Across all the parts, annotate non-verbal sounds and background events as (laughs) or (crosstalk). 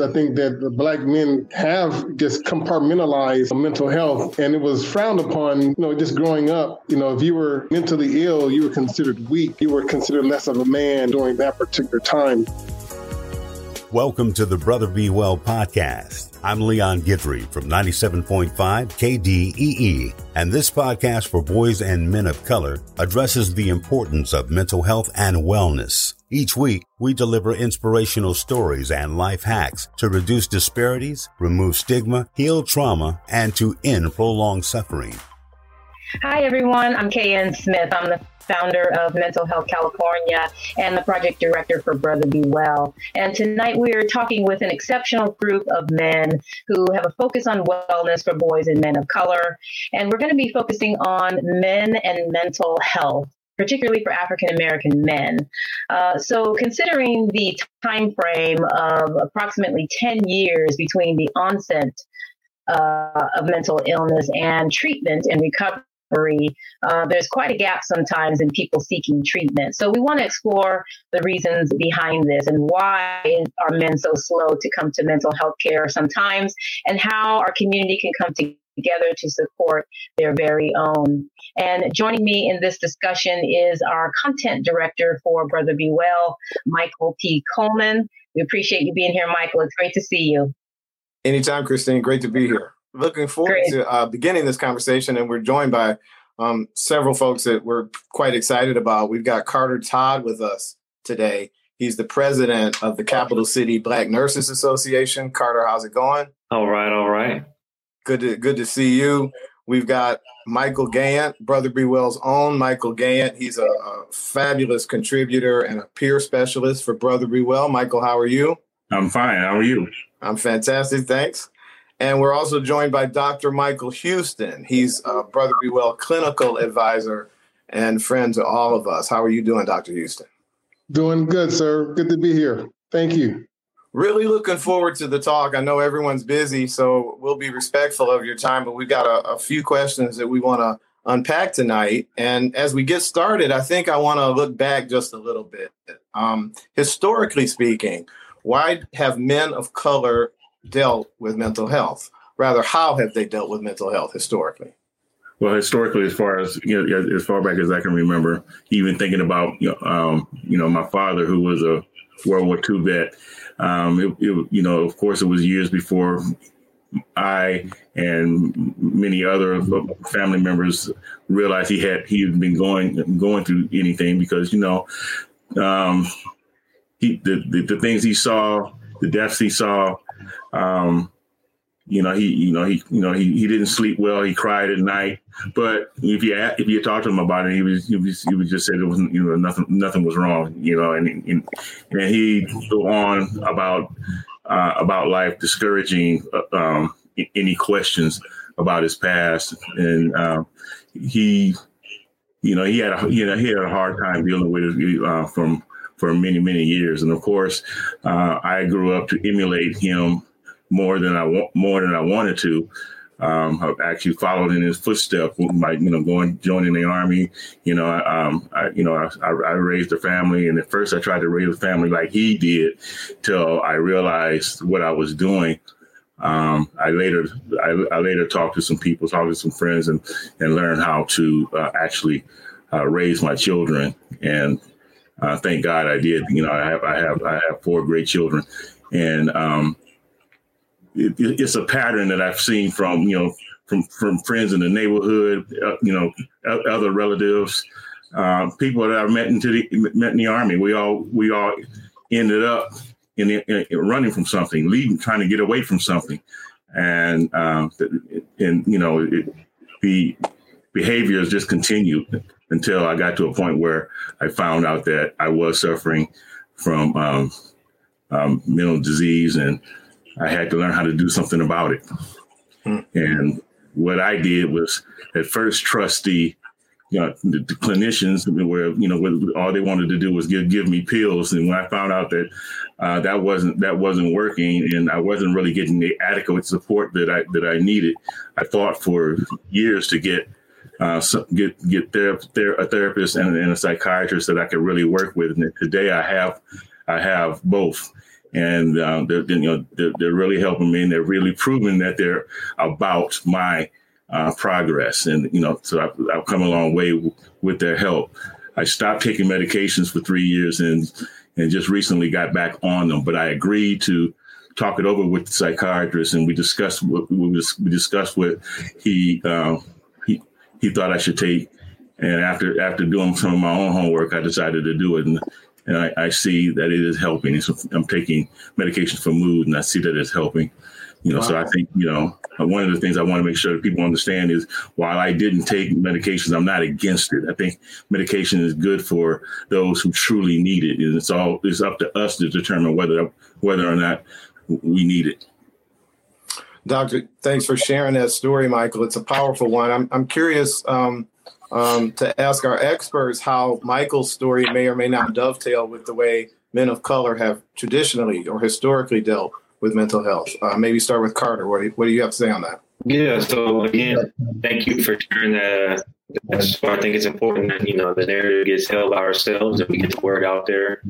I think that the black men have just compartmentalized mental health and it was frowned upon, you know, just growing up. You know, if you were mentally ill, you were considered weak. You were considered less of a man during that particular time. Welcome to the Brother Be Well podcast. I'm Leon Guidry from 97.5 KDEE, and this podcast for boys and men of color addresses the importance of mental health and wellness. Each week, we deliver inspirational stories and life hacks to reduce disparities, remove stigma, heal trauma, and to end prolonged suffering. Hi, everyone. I'm KN Smith. I'm the founder of Mental Health California and the project director for Brother Be Well. And tonight we are talking with an exceptional group of men who have a focus on wellness for boys and men of color. And we're going to be focusing on men and mental health particularly for African American men. Uh, so, considering the time frame of approximately 10 years between the onset uh, of mental illness and treatment and recovery, uh, there's quite a gap sometimes in people seeking treatment. So we want to explore the reasons behind this and why are men so slow to come to mental health care sometimes, and how our community can come together to support their very own. And joining me in this discussion is our content director for Brother Be Well, Michael P. Coleman. We appreciate you being here, Michael. It's great to see you. Anytime, Christine. Great to be here looking forward Great. to uh, beginning this conversation, and we're joined by um, several folks that we're quite excited about. We've got Carter Todd with us today. He's the president of the Capitol City Black Nurses Association. Carter, how's it going? All right, all right. Good to good to see you. We've got Mykel Gayent, Brother Be Well's own Mykel Gayent. He's a, a fabulous contributor and a peer specialist for Brother Be Well. Michael, how are you? I'm fine. How are you? I'm fantastic. Thanks. And we're also joined by Dr. Michael Houston. He's a Brother Be Well clinical advisor and friend to all of us. How are you doing, Dr. Houston? Doing good, sir. Good to be here. Thank you. Really looking forward to the talk. I know everyone's busy, so we'll be respectful of your time, but we've got a, a few questions that we want to unpack tonight. And as we get started, I think I want to look back just a little bit. Um, historically speaking, why have men of color dealt with mental health? Rather, how have they dealt with mental health historically? Well, historically, as far as you know, as far back as I can remember, even thinking about you know, um, you know my father, who was a World War II vet. Um, it, it, you know, of course, it was years before I and many other family members realized he had he had been going going through anything because you know um, he the, the, the things he saw, the deaths he saw, um, you know, he, you know, he, you know, he, he didn't sleep well. He cried at night. But if you if you talk to him about it, he was he was he would just said there wasn't you know nothing nothing was wrong. You know, and and, and he go on about uh, about life, discouraging uh, um, any questions about his past, and um, he, you know, he had a you know he had a hard time dealing with it uh, from for many many years, and of course, uh, I grew up to emulate him more than I more than I wanted to. Um, I've actually followed in his footsteps by you know going joining the army. You know, um, I you know I, I, raised a family, and at first I tried to raise a family like he did, till I realized what I was doing. Um, I later I, I, later talked to some people, talked to some friends, and and learned how to uh, actually uh, raise my children. And uh, thank God I did. You know, I have I have I have four great children, and um, it, it's a pattern that I've seen from you know from from friends in the neighborhood, uh, you know, other relatives, uh, people that I met into the met in the army. We all we all ended up in, in, in running from something, leaving, trying to get away from something, and um, and you know it, the behaviors just continued until I got to a point where I found out that I was suffering from um, um, mental disease and I had to learn how to do something about it. Hmm. And what I did was at first trust the you know, the, the, clinicians where you know all they wanted to do was give give me pills, and when I found out that uh, that wasn't that wasn't working, and I wasn't really getting the adequate support that I that I needed, I fought for years to get uh, so get get ther- ther- a therapist and, and, a psychiatrist that I could really work with. And today I have I have both, and um, they're you know they're, they're, really helping me, and they're really proving that they're about my uh, progress. And you know, so I've, I've come a long way w- with their help. I stopped taking medications for three years, and and just recently got back on them. But I agreed to talk it over with the psychiatrist, and we discussed what we, discussed what he uh, he thought I should take. And after after doing some of my own homework, I decided to do it, and and I, I see that it is helping. So I'm taking medication for mood, and I see that it's helping. You know, wow. so I think you know one of the things I want to make sure that people understand is while I didn't take medications, I'm not against it. I think medication is good for those who truly need it, and it's all it's up to us to determine whether whether or not we need it. Doctor, thanks for sharing that story, Michael. It's a powerful one. I'm I'm curious um, um, to ask our experts how Michael's story may or may not dovetail with the way men of color have traditionally or historically dealt with mental health. Uh, maybe start with Carter. What do, you, what do you have to say on that? Yeah. So again, thank you for sharing that. Why I think it's important that you know the narrative gets held by ourselves and we get the word out there.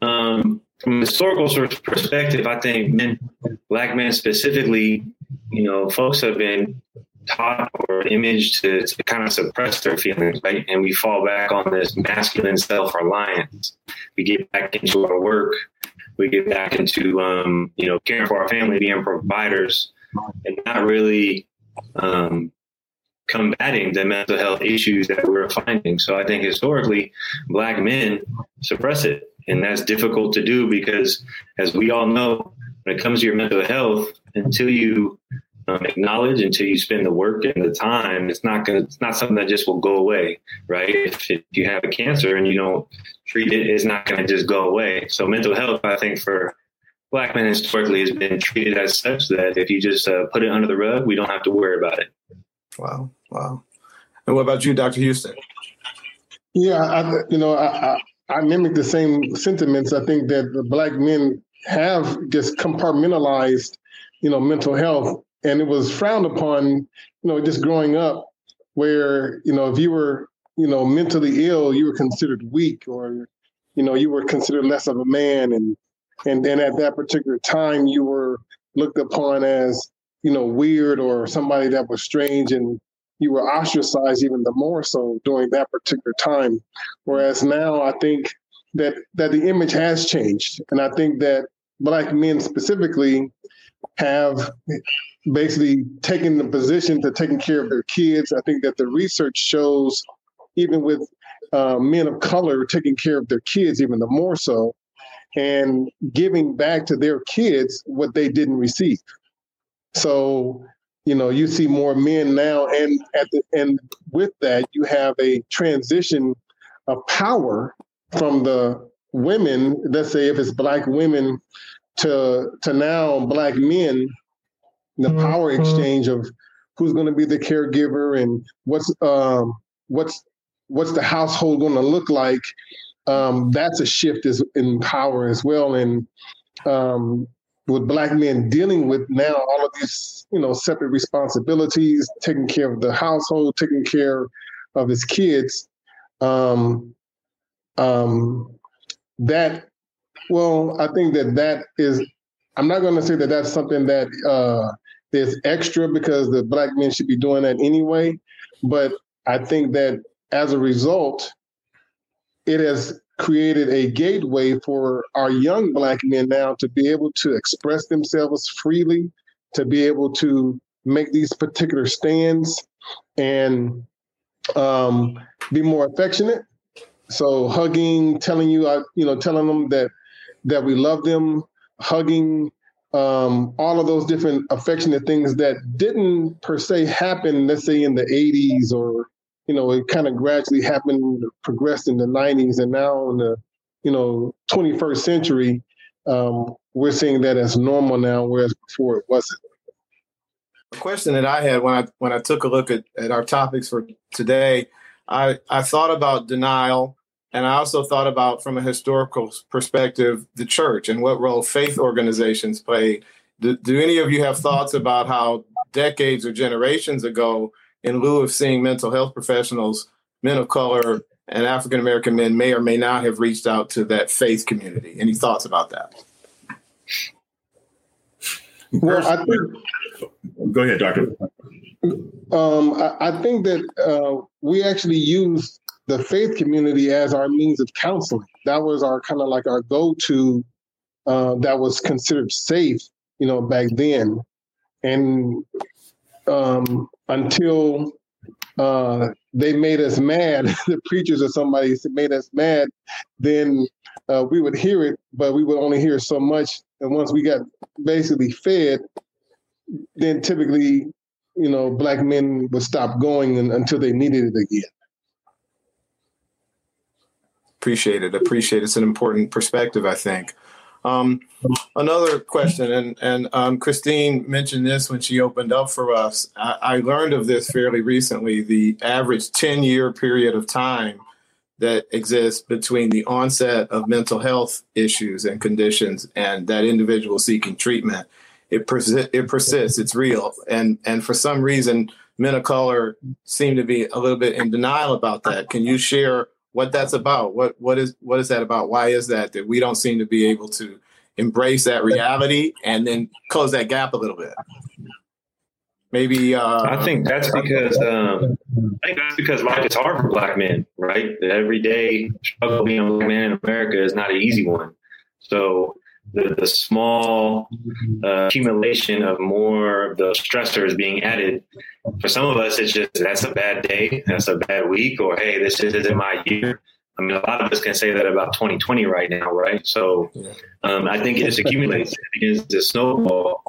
Um, from a historical perspective, I think men, black men specifically, you know, folks have been taught or imaged to, to kind of suppress their feelings, right? And we fall back on this masculine self reliance. We get back into our work. We get back into, um, you know, caring for our family, being providers, and not really um, combating the mental health issues that we're finding. So I think historically, black men suppress it. And that's difficult to do because, as we all know, when it comes to your mental health, until you um, acknowledge until you spend the work and the time. It's not gonna. It's not something that just will go away, right? If, if you have a cancer and you don't treat it, it's not gonna just go away. So mental health, I think, for black men historically has been treated as such that if you just uh, put it under the rug, we don't have to worry about it. Wow, wow. And what about you, Dr. Houston? Yeah, I, you know, I, I, I mimic the same sentiments. I think that the black men have just compartmentalized, you know, mental health. And it was frowned upon, you know, just growing up, where you know if you were you know mentally ill, you were considered weak, or you know you were considered less of a man, and and then at that particular time you were looked upon as you know weird or somebody that was strange and you were ostracized even the more so during that particular time. Whereas now i think that that the image has changed. And i think that black men specifically have basically taken the position to taking care of their kids. I think that the research shows, even with uh, men of color taking care of their kids, even the more so, and giving back to their kids what they didn't receive. So, you know, you see more men now, and at the and with that, you have a transition of power from the women. Let's say if it's black women to to now black men the mm-hmm. power exchange of who's going to be the caregiver and what's um, what's what's the household going to look like. Um, that's a shift is in power as well, and um, with black men dealing with now all of these you know separate responsibilities, taking care of the household, taking care of his kids. Um, um, that well, I think that that is. I'm not going to say that that's something that uh, there's extra because the black men should be doing that anyway. But I think that as a result, it has created a gateway for our young black men now to be able to express themselves freely, to be able to make these particular stands and um, be more affectionate. So hugging, telling you, uh, you know, telling them that that we love them, hugging, um, all of those different affectionate things that didn't per se happen, let's say in the 80s or, you know, it kind of gradually happened, progressed in the 90s, and now in the, you know, 21st century, um, we're seeing that as normal now, whereas before it wasn't. A question that I had when I when I took a look at, at our topics for today, I, I thought about denial and I also thought about, from a historical perspective, the church and what role faith organizations played. Do, do any of you have thoughts about how decades or generations ago, in lieu of seeing mental health professionals, men of color and African American men may or may not have reached out to that faith community? Any thoughts about that? Well, I think. Go ahead, doctor. Um, I, I, think that uh, we actually used the faith community as our means of counseling. That was our kind of like our go-to. Uh, that was considered safe, you know, back then, and um, until uh, they made us mad, (laughs) the preachers or somebody made us mad, then uh, we would hear it, but we would only hear so much. And once we got basically fed, then typically, you know, black men would stop going until they needed it again. Appreciate it. Appreciate it. It's an important perspective, I think. Um, another question, and and um, Christine mentioned this when she opened up for us. I, I learned of this fairly recently. The average ten year period of time that exists between the onset of mental health issues and conditions and that individual seeking treatment it persi- it persists it's real. And and for some reason men of color seem to be a little bit in denial about that. Can you share what that's about? What what is what is that about? Why is that that we don't seem to be able to embrace that reality and then close that gap a little bit? Maybe uh, i think that's because um, i think that's because life is hard for black men right? The everyday struggle being a black man in america is not an easy one. So the, the small uh, accumulation of more of the stressors being added for some of us it's just that's a bad day that's a bad week or hey this isn't my year I mean, a lot of us can say that about 2020 right now, right? So um, I think it just accumulates, it begins to snowball.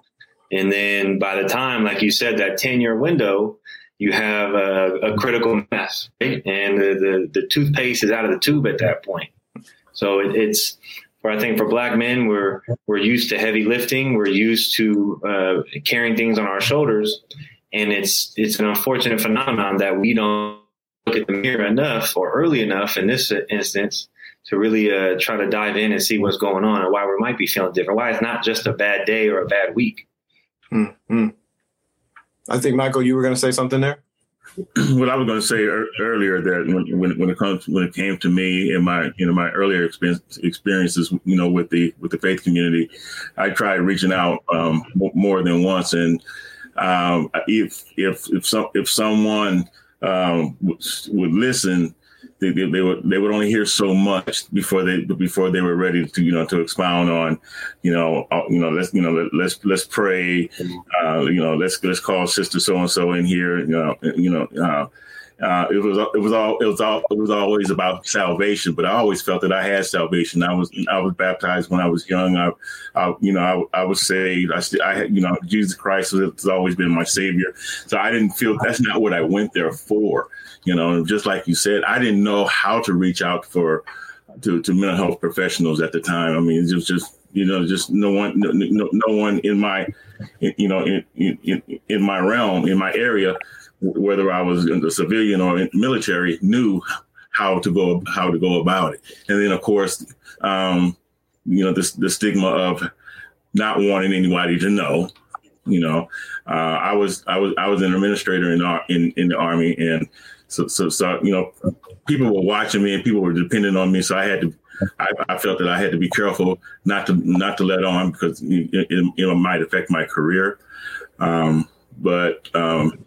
And then by the time, like you said, that 10 year window, you have a, a critical mass, right? And the, the, the, toothpaste is out of the tube at that point. So it, it's, for I think for black men, we're, we're used to heavy lifting. We're used to uh, carrying things on our shoulders. And it's, it's an unfortunate phenomenon that we don't look at the mirror enough or early enough in this instance to really uh, try to dive in and see what's going on and why we might be feeling different. Why it's not just a bad day or a bad week. Mm-hmm. I think Michael, you were going to say something there. (clears throat) what I was going to say er- earlier that when, when, it comes when it came to me in my you know my earlier experience, experiences you know with the with the faith community, I tried reaching out um, more than once, and um, if if if some if someone um, would listen, they, they, they, would they would only hear so much before they before they were ready to you know to expound on you know uh, you know let's you know let, us let's, let's pray uh, you know let's let's call sister so and so in here you know you know uh, uh, it was it was all it was all it was always about salvation. But I always felt that I had salvation. I was I was baptized when I was young. I, I you know I, I was saved. I I you know Jesus Christ has always been my savior. So I didn't feel that's not what I went there for. You know, just like you said, I didn't know how to reach out for to, to mental health professionals at the time. I mean, it was just you know just no one no, no, no one in my you know in, in in my realm in my area whether I was in the civilian or in military, knew how to go how to go about it. And then, of course, um, you know, the, the stigma of not wanting anybody to know. You know, uh, I was I was I was an administrator in in in the army, and so so so you know, people were watching me and people were depending on me. So I had to. I, I felt that I had to be careful not to not to let on because it, it, it might affect my career. Um, but um,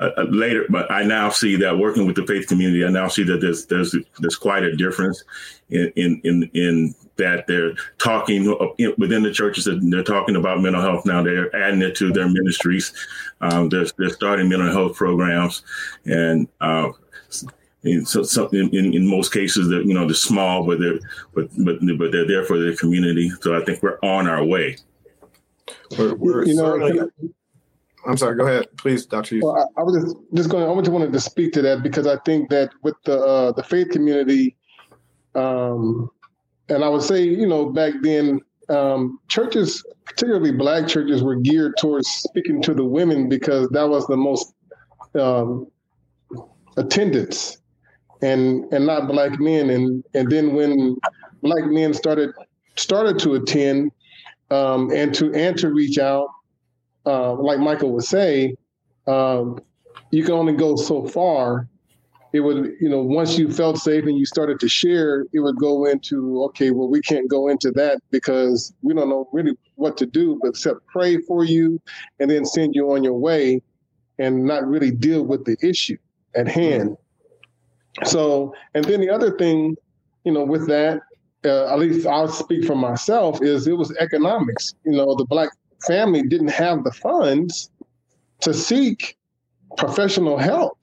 uh, uh, later, but I now see that working with the faith community, I now see that there's there's there's quite a difference in in in, in that they're talking within the churches that they're talking about mental health now. They're adding it to their ministries. Um, they're they're starting mental health programs, and uh, in, so, so in, in, most cases, that you know they're small, but they're but but but they're there for their community. So I think we're on our way. We're, we're you know, I'm sorry. Go ahead, please, Doctor. Well, I, I, was just just going. I just wanted to speak to that because I think that with the uh, the faith community, um, and I would say, you know, back then, um, churches, particularly black churches, were geared towards speaking to the women because that was the most um, attendance, and and not black men. And and then when black men started started to attend um, and to and to reach out uh, like Michael would say, um, you can only go so far it would, you know, once you felt safe and you started to share, it would go into, okay, well, we can't go into that because we don't know really what to do, except pray for you and then send you on your way and not really deal with the issue at hand. So, and then the other thing, you know, with that, uh, at least I'll speak for myself, is it was economics. You know, the black family didn't have the funds to seek professional help.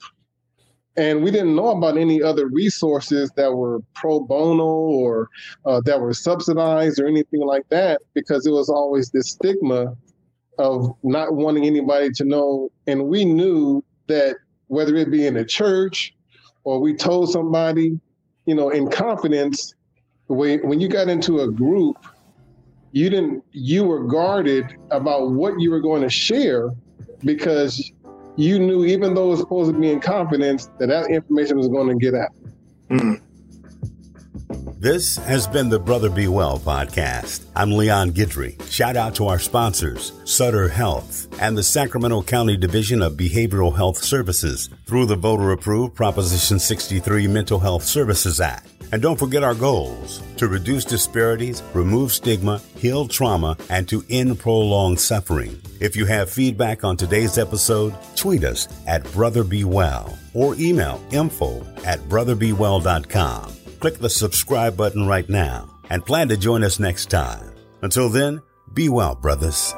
And we didn't know about any other resources that were pro bono or uh, that were subsidized or anything like that because it was always this stigma of not wanting anybody to know. And we knew that whether it be in a church or we told somebody, you know, in confidence, when, when you got into a group, you didn't, you were guarded about what you were going to share because you knew, even though it was supposed to be in confidence, that that information was going to get out. Mm. This has been the Brother Be Well podcast. I'm Leon Guidry. Shout out to our sponsors, Sutter Health and the Sacramento County Division of Behavioral Health Services through the voter approved Proposition 63 Mental Health Services Act. And don't forget our goals to reduce disparities, remove stigma, heal trauma, and to end prolonged suffering. If you have feedback on today's episode, tweet us at Brother Be Well or email info at brotherbewell.com. Click the subscribe button right now and plan to join us next time. Until then, be well, brothers.